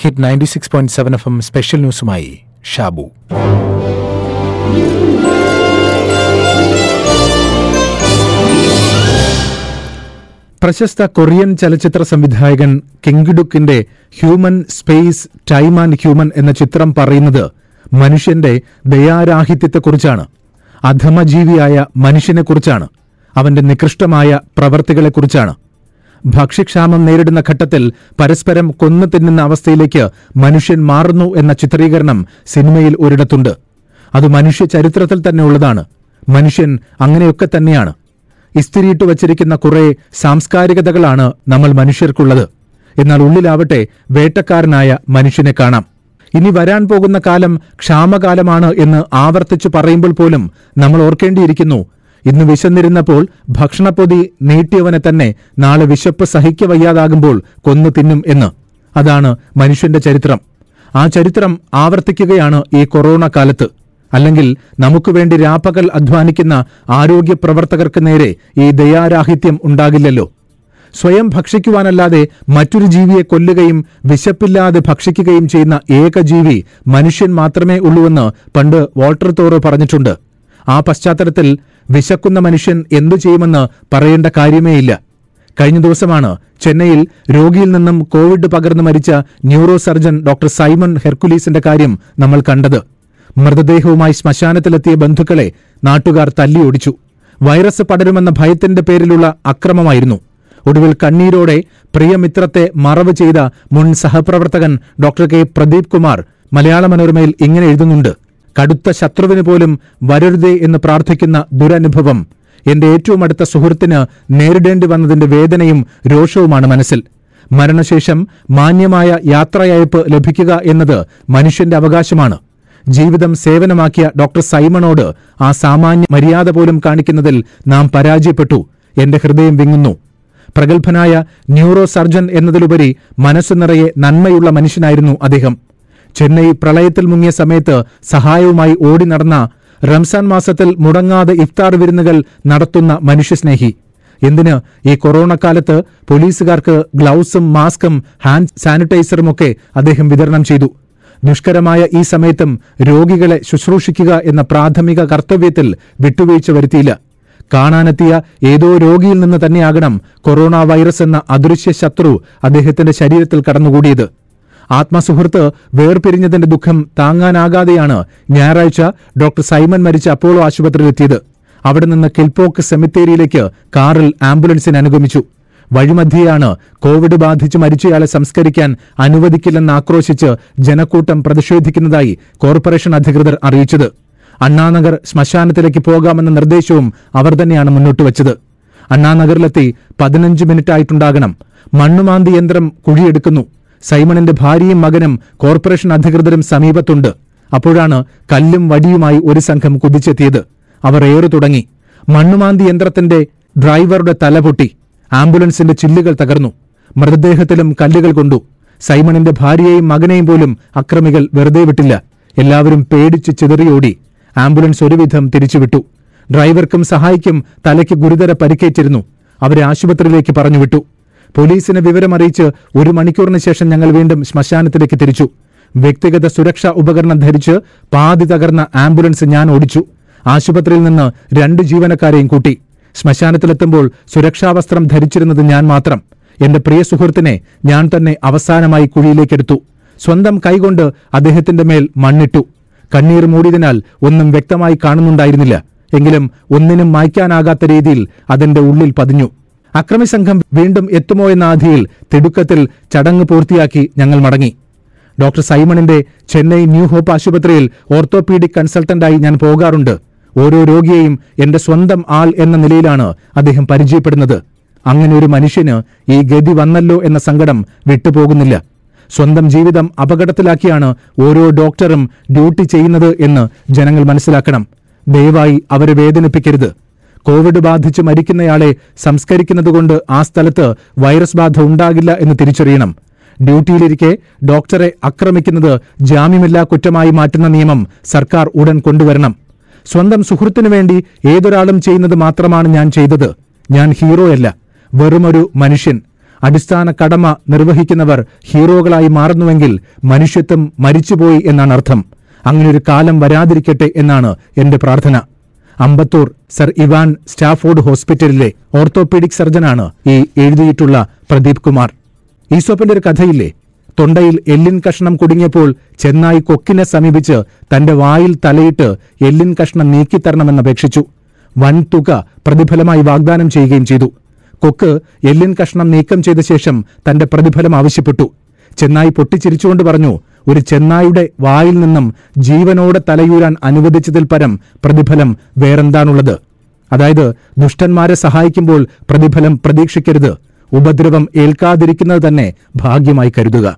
Hit ninety six point seven F M special ന്യൂസുമായി Shabu. പ്രശസ്ത Korean ചലച്ചിത്ര സംവിധായകൻ കിങ്ഡുക്കിന്റെ human space time and human എന്ന ചിത്രം പറയുന്നത് മനുഷ്യന്റെ ദയാരാഹിത്യത്തെക്കുറിച്ചാണ്. അധമജീവിയായ മനുഷ്യനെക്കുറിച്ചാണ്. അവന്റെ നികൃഷ്ടമായ പ്രവർത്തികളെക്കുറിച്ചാണ്. ഭക്ഷ്യക്ഷാമം നേരിടുന്ന ഘട്ടത്തിൽ പരസ്പരം കൊന്നു തിന്നുന്ന അവസ്ഥയിലേക്ക് മനുഷ്യൻ മാറുന്നു എന്ന ചിത്രീകരണം സിനിമയിൽ ഒരിടത്തുണ്ട്. അത് മനുഷ്യ ചരിത്രത്തിൽ തന്നെ ഉള്ളതാണ്. മനുഷ്യൻ അങ്ങനെയൊക്കെ തന്നെയാണ്. ഇസ്തിരിയിട്ട് വച്ചിരിക്കുന്ന കുറെ സാംസ്കാരികതകളാണ് നമ്മൾ മനുഷ്യർക്കുള്ളത്. എന്നാൽ ഉള്ളിലാവട്ടെ വേട്ടക്കാരനായ മനുഷ്യനെ കാണാം. ഇനി വരാൻ പോകുന്ന കാലം ക്ഷാമകാലമാണ് എന്ന് ആവർത്തിച്ചു പറയുമ്പോൾ പോലും നമ്മൾ ഓർക്കേണ്ടിയിരിക്കുന്നു ഇന്ന് വിശന്നിരുന്നപ്പോൾ ഭക്ഷണപ്പൊതി നീട്ടിയവനെ തന്നെ നാളെ വിശപ്പ് സഹിക്കവയ്യാതാകുമ്പോൾ കൊന്നു തിന്നും എന്ന്. അതാണ് മനുഷ്യന്റെ ചരിത്രം. ആ ചരിത്രം ആവർത്തിക്കുകയാണ് ഈ കൊറോണ കാലത്ത്. അല്ലെങ്കിൽ നമുക്ക് വേണ്ടി രാപ്പകൽ അധ്വാനിക്കുന്ന ആരോഗ്യ പ്രവർത്തകർക്ക് നേരെ ഈ ദയാരാഹിത്യം ഉണ്ടാകില്ലല്ലോ. സ്വയം ഭക്ഷിക്കുവാനല്ലാതെ മറ്റൊരു ജീവിയെ കൊല്ലുകയും വിശപ്പില്ലാതെ ഭക്ഷിക്കുകയും ചെയ്യുന്ന ഏക ജീവി മനുഷ്യൻ മാത്രമേ ഉള്ളൂവെന്ന് പണ്ട് വാൾട്ടർ തോറോ പറഞ്ഞിട്ടുണ്ട്. ആ പശ്ചാത്തലത്തിൽ വിശക്കുന്ന മനുഷ്യൻ എന്തു ചെയ്യുമെന്ന് പറയേണ്ട കാര്യമേയില്ല. കഴിഞ്ഞ ദിവസമാണ് ചെന്നൈയിൽ രോഗിയിൽ നിന്നും കോവിഡ് പകർന്നു മരിച്ച ന്യൂറോ സർജൻ ഡോക്ടർ സൈമൺ ഹെർക്കുലീസിന്റെ കാര്യം നമ്മൾ കണ്ടത്. മൃതദേഹവുമായി ശ്മശാനത്തിലെത്തിയ ബന്ധുക്കളെ നാട്ടുകാർ തല്ലിയൊടിച്ചു വൈറസ് പടരുമെന്ന ഭയത്തിന്റെ പേരിലുള്ള അക്രമമായിരുന്നു. ഒടുവിൽ കണ്ണീരോടെ പ്രിയമിത്രത്തെ മറവ് ചെയ്ത മുൻ സഹപ്രവർത്തകൻ ഡോക്ടർ കെ. പ്രദീപ് കുമാർ മലയാള മനോരമയിൽ ഇങ്ങനെ എഴുതുന്നുണ്ട്. കടുത്ത ശത്രുവിന് പോലും വരരുതേ എന്ന് പ്രാർത്ഥിക്കുന്ന ദുരനുഭവം. എന്റെ ഏറ്റവും അടുത്ത സുഹൃത്തിന് നേരിടേണ്ടി വന്നതിന്റെ വേദനയും രോഷവുമാണ് മനസ്സിൽ. മരണശേഷം മാന്യമായ യാത്രയയപ്പ് ലഭിക്കുക എന്നത് മനുഷ്യന്റെ അവകാശമാണ്. ജീവിതം സേവനമാക്കിയ ഡോക്ടർ സൈമണോട് ആ സാമാന്യ മര്യാദ പോലും കാണിക്കുന്നതിൽ നാം പരാജയപ്പെട്ടു. എന്റെ ഹൃദയം വിങ്ങുന്നു. പ്രഗത്ഭനായ ന്യൂറോ സർജൻ എന്നതിലുപരി മനസ്സു നിറയെ നന്മയുള്ള മനുഷ്യനായിരുന്നു അദ്ദേഹം. ചെന്നൈ പ്രളയത്തിൽ മുങ്ങിയ സമയത്ത് സഹായവുമായി ഓടി നടന്ന റംസാൻ മാസത്തിൽ മുടങ്ങാതെ ഇഫ്താർ വിരുന്നുകൾ നടത്തുന്ന മനുഷ്യസ്നേഹി. എന്തിന്? ഈ കൊറോണ കാലത്ത് പോലീസുകാർക്ക് ഗ്ലൗസും മാസ്കും ഹാൻഡ് സാനിറ്റൈസറും ഒക്കെ അദ്ദേഹം വിതരണം ചെയ്തു. ദുഷ്കരമായ ഈ സമയത്തും രോഗികളെ ശുശ്രൂഷിക്കുക എന്ന പ്രാഥമിക കർത്തവ്യത്തിൽ വിട്ടുവീഴ്ച വരുത്തിയില്ല. കാണാനെത്തിയ ഏതോ രോഗിയിൽ നിന്ന് തന്നെയാകണം കൊറോണ വൈറസ് എന്ന അദൃശ്യ ശത്രു അദ്ദേഹത്തിന്റെ ശരീരത്തിൽ കടന്നുകൂടിയത്. ആത്മസുഹൃത്ത് വേർപിരിഞ്ഞതിന്റെ ദുഃഖം താങ്ങാനാകാതെയാണ് ഞായറാഴ്ച ഡോക്ടർ സൈമൺ മരിച്ച അപ്പോളോ ആശുപത്രിയിലെത്തിയത്. അവിടെ നിന്ന് കിൽപോക്ക് സെമിത്തേരിയിലേക്ക് കാറിൽ ആംബുലൻസിന് അനുഗമിച്ചു. വഴിമധ്യയാണ് കോവിഡ് ബാധിച്ച് മരിച്ചയാളെ സംസ്കരിക്കാൻ അനുവദിക്കില്ലെന്ന് ആക്രോശിച്ച് ജനക്കൂട്ടം പ്രതിഷേധിക്കുന്നതായി കോർപ്പറേഷൻ അധികൃതർ അറിയിച്ചത്. അണ്ണാനഗർ ശ്മശാനത്തിലേക്ക് പോകാമെന്ന നിർദ്ദേശവും അവർ തന്നെയാണ് മുന്നോട്ട് വച്ചത്. അണ്ണാനഗറിലെത്തി പതിനഞ്ച് മിനിറ്റ് ആയിട്ടുണ്ടാകണം മണ്ണുമാന്തി യന്ത്രം കുഴിയെടുക്കുന്നു. സൈമണിന്റെ ഭാര്യയും മകനും കോർപ്പറേഷൻ അധികൃതരും സമീപത്തുണ്ട്. അപ്പോഴാണ് കല്ലും വടിയുമായി ഒരു സംഘം കുതിച്ചെത്തിയത്. അവർ ഏറു തുടങ്ങി. മണ്ണുമാന്തി യന്ത്രത്തിന്റെ ഡ്രൈവറുടെ തല പൊട്ടി. ആംബുലൻസിന്റെ ചില്ലുകൾ തകർന്നു. മൃതദേഹത്തിലും കല്ലുകൾ കൊണ്ടു. സൈമണിന്റെ ഭാര്യയെയും മകനെയും പോലും അക്രമികൾ വെറുതെ വിട്ടില്ല. എല്ലാവരും പേടിച്ച് ചിതറിയോടി. ആംബുലൻസ് ഒരുവിധം തിരിച്ചുവിട്ടു. ഡ്രൈവർക്കും സഹായിക്കും തലയ്ക്ക് ഗുരുതര പരിക്കേറ്റിരുന്നു. അവരെ ആശുപത്രിയിലേക്ക് പറഞ്ഞുവിട്ടു. പോലീസിനെ വിവരമറിയിച്ച് ഒരു മണിക്കൂറിന് ശേഷം ഞങ്ങൾ വീണ്ടും ശ്മശാനത്തിലേക്ക് തിരിച്ചു. വ്യക്തിഗത സുരക്ഷാ ഉപകരണം ധരിച്ച് പാതി തകർന്ന ആംബുലൻസ് ഞാൻ ഓടിച്ചു. ആശുപത്രിയിൽ നിന്ന് രണ്ട് ജീവനക്കാരെയും കൂട്ടി. ശ്മശാനത്തിലെത്തുമ്പോൾ സുരക്ഷാവസ്ത്രം ധരിച്ചിരുന്നത് ഞാൻ മാത്രം. എന്റെ പ്രിയ സുഹൃത്തിനെ ഞാൻ തന്നെ അവസാനമായി കുഴിയിലേക്കെടുത്തു. സ്വന്തം കൈകൊണ്ട് അദ്ദേഹത്തിന്റെ മേൽ മണ്ണിട്ടു. കണ്ണീർ മൂടിയതിനാൽ ഒന്നും വ്യക്തമായി കാണുന്നുണ്ടായിരുന്നില്ല. എങ്കിലും ഒന്നിനും മായ്ക്കാനാകാത്ത രീതിയിൽ അതിന്റെ ഉള്ളിൽ പതിഞ്ഞു. അക്രമി സംഘം വീണ്ടും എത്തുമോ എന്ന ആധിയിൽ തിടുക്കത്തിൽ ചടങ്ങ് പൂർത്തിയാക്കി ഞങ്ങൾ മടങ്ങി. ഡോക്ടർ സൈമണിന്റെ ചെന്നൈ ന്യൂ ഹോപ്പ് ആശുപത്രിയിൽ ഓർത്തോപീഡിക് കൺസൾട്ടന്റായി ഞാൻ പോകാറുണ്ട്. ഓരോ രോഗിയെയും എന്റെ സ്വന്തം ആൾ എന്ന നിലയിലാണ് അദ്ദേഹം പരിചയപ്പെടുന്നത്. അങ്ങനെ ഒരു മനുഷ്യന് ഈ ഗതി വന്നല്ലോ എന്ന സങ്കടം വിട്ടുപോകുന്നില്ല. സ്വന്തം ജീവിതം അപകടത്തിലാക്കിയാണ് ഓരോ ഡോക്ടറും ഡ്യൂട്ടി ചെയ്യുന്നത് എന്ന് ജനങ്ങൾ മനസ്സിലാക്കണം. ദയവായി അവരെ വേദനിപ്പിക്കരുത്. കോവിഡ് ബാധിച്ച് മരിക്കുന്നയാളെ സംസ്കരിക്കുന്നതുകൊണ്ട് ആ സ്ഥലത്ത് വൈറസ് ബാധ ഉണ്ടാകില്ല എന്ന് തിരിച്ചറിയണം. ഡ്യൂട്ടിയിലിരിക്കെ ഡോക്ടറെ ആക്രമിക്കുന്നത് ജാമ്യമില്ലാ കുറ്റമായി മാറ്റുന്ന നിയമം സർക്കാർ ഉടൻ കൊണ്ടുവരണം. സ്വന്തം സുഹൃത്തിനു വേണ്ടി ഏതൊരാളും ചെയ്യുന്നത് മാത്രമാണ് ഞാൻ ചെയ്തത്. ഞാൻ ഹീറോയല്ല വെറുമൊരു മനുഷ്യൻ. അടിസ്ഥാന കടമ നിർവഹിക്കുന്നവർ ഹീറോകളായി മാറുന്നുവെങ്കിൽ മനുഷ്യത്വം മരിച്ചുപോയി എന്നാണ് അർത്ഥം. അങ്ങനെയൊരു കാലം വരാതിരിക്കട്ടെ എന്നാണ് എന്റെ പ്രാർത്ഥന. അമ്പത്തൂർ സർ ഇവാൻ സ്റ്റാഫോർഡ് ഹോസ്പിറ്റലിലെ ഓർത്തോപീഡിക് സർജനാണ് ഈ എഴുതിയിട്ടുള്ള പ്രദീപ് കുമാർ. ഈസോപ്പിന്റെ ഒരു കഥയില്ലേ? തൊണ്ടയിൽ എല്ലിൻ കഷ്ണം കുടുങ്ങിയപ്പോൾ ചെന്നായി കൊക്കിനെ സമീപിച്ച് തന്റെ വായിൽ തലയിട്ട് എല്ലിൻ കഷ്ണം നീക്കിത്തരണമെന്നപേക്ഷിച്ചു വൻ തുക പ്രതിഫലമായി വാഗ്ദാനം ചെയ്യുകയും ചെയ്തു. കൊക്ക് എല്ലിൻ കഷ്ണം നീക്കം ചെയ്ത ശേഷം തന്റെ പ്രതിഫലം ആവശ്യപ്പെട്ടു. ചെന്നായി പൊട്ടിച്ചിരിച്ചുകൊണ്ട് പറഞ്ഞു ഒരു ചെന്നായുടെ വായിൽ നിന്നും ജീവനോടെ തലയൂരാൻ അനുവദിച്ചതിൽ പരം പ്രതിഫലം വേറെന്താണുള്ളത്? അതായത് ദുഷ്ടന്മാരെ സഹായിക്കുമ്പോൾ പ്രതിഫലം പ്രതീക്ഷിക്കരുത്. ഉപദ്രവം ഏൽക്കാതിരിക്കുന്നത് തന്നെ ഭാഗ്യമായി കരുതുക.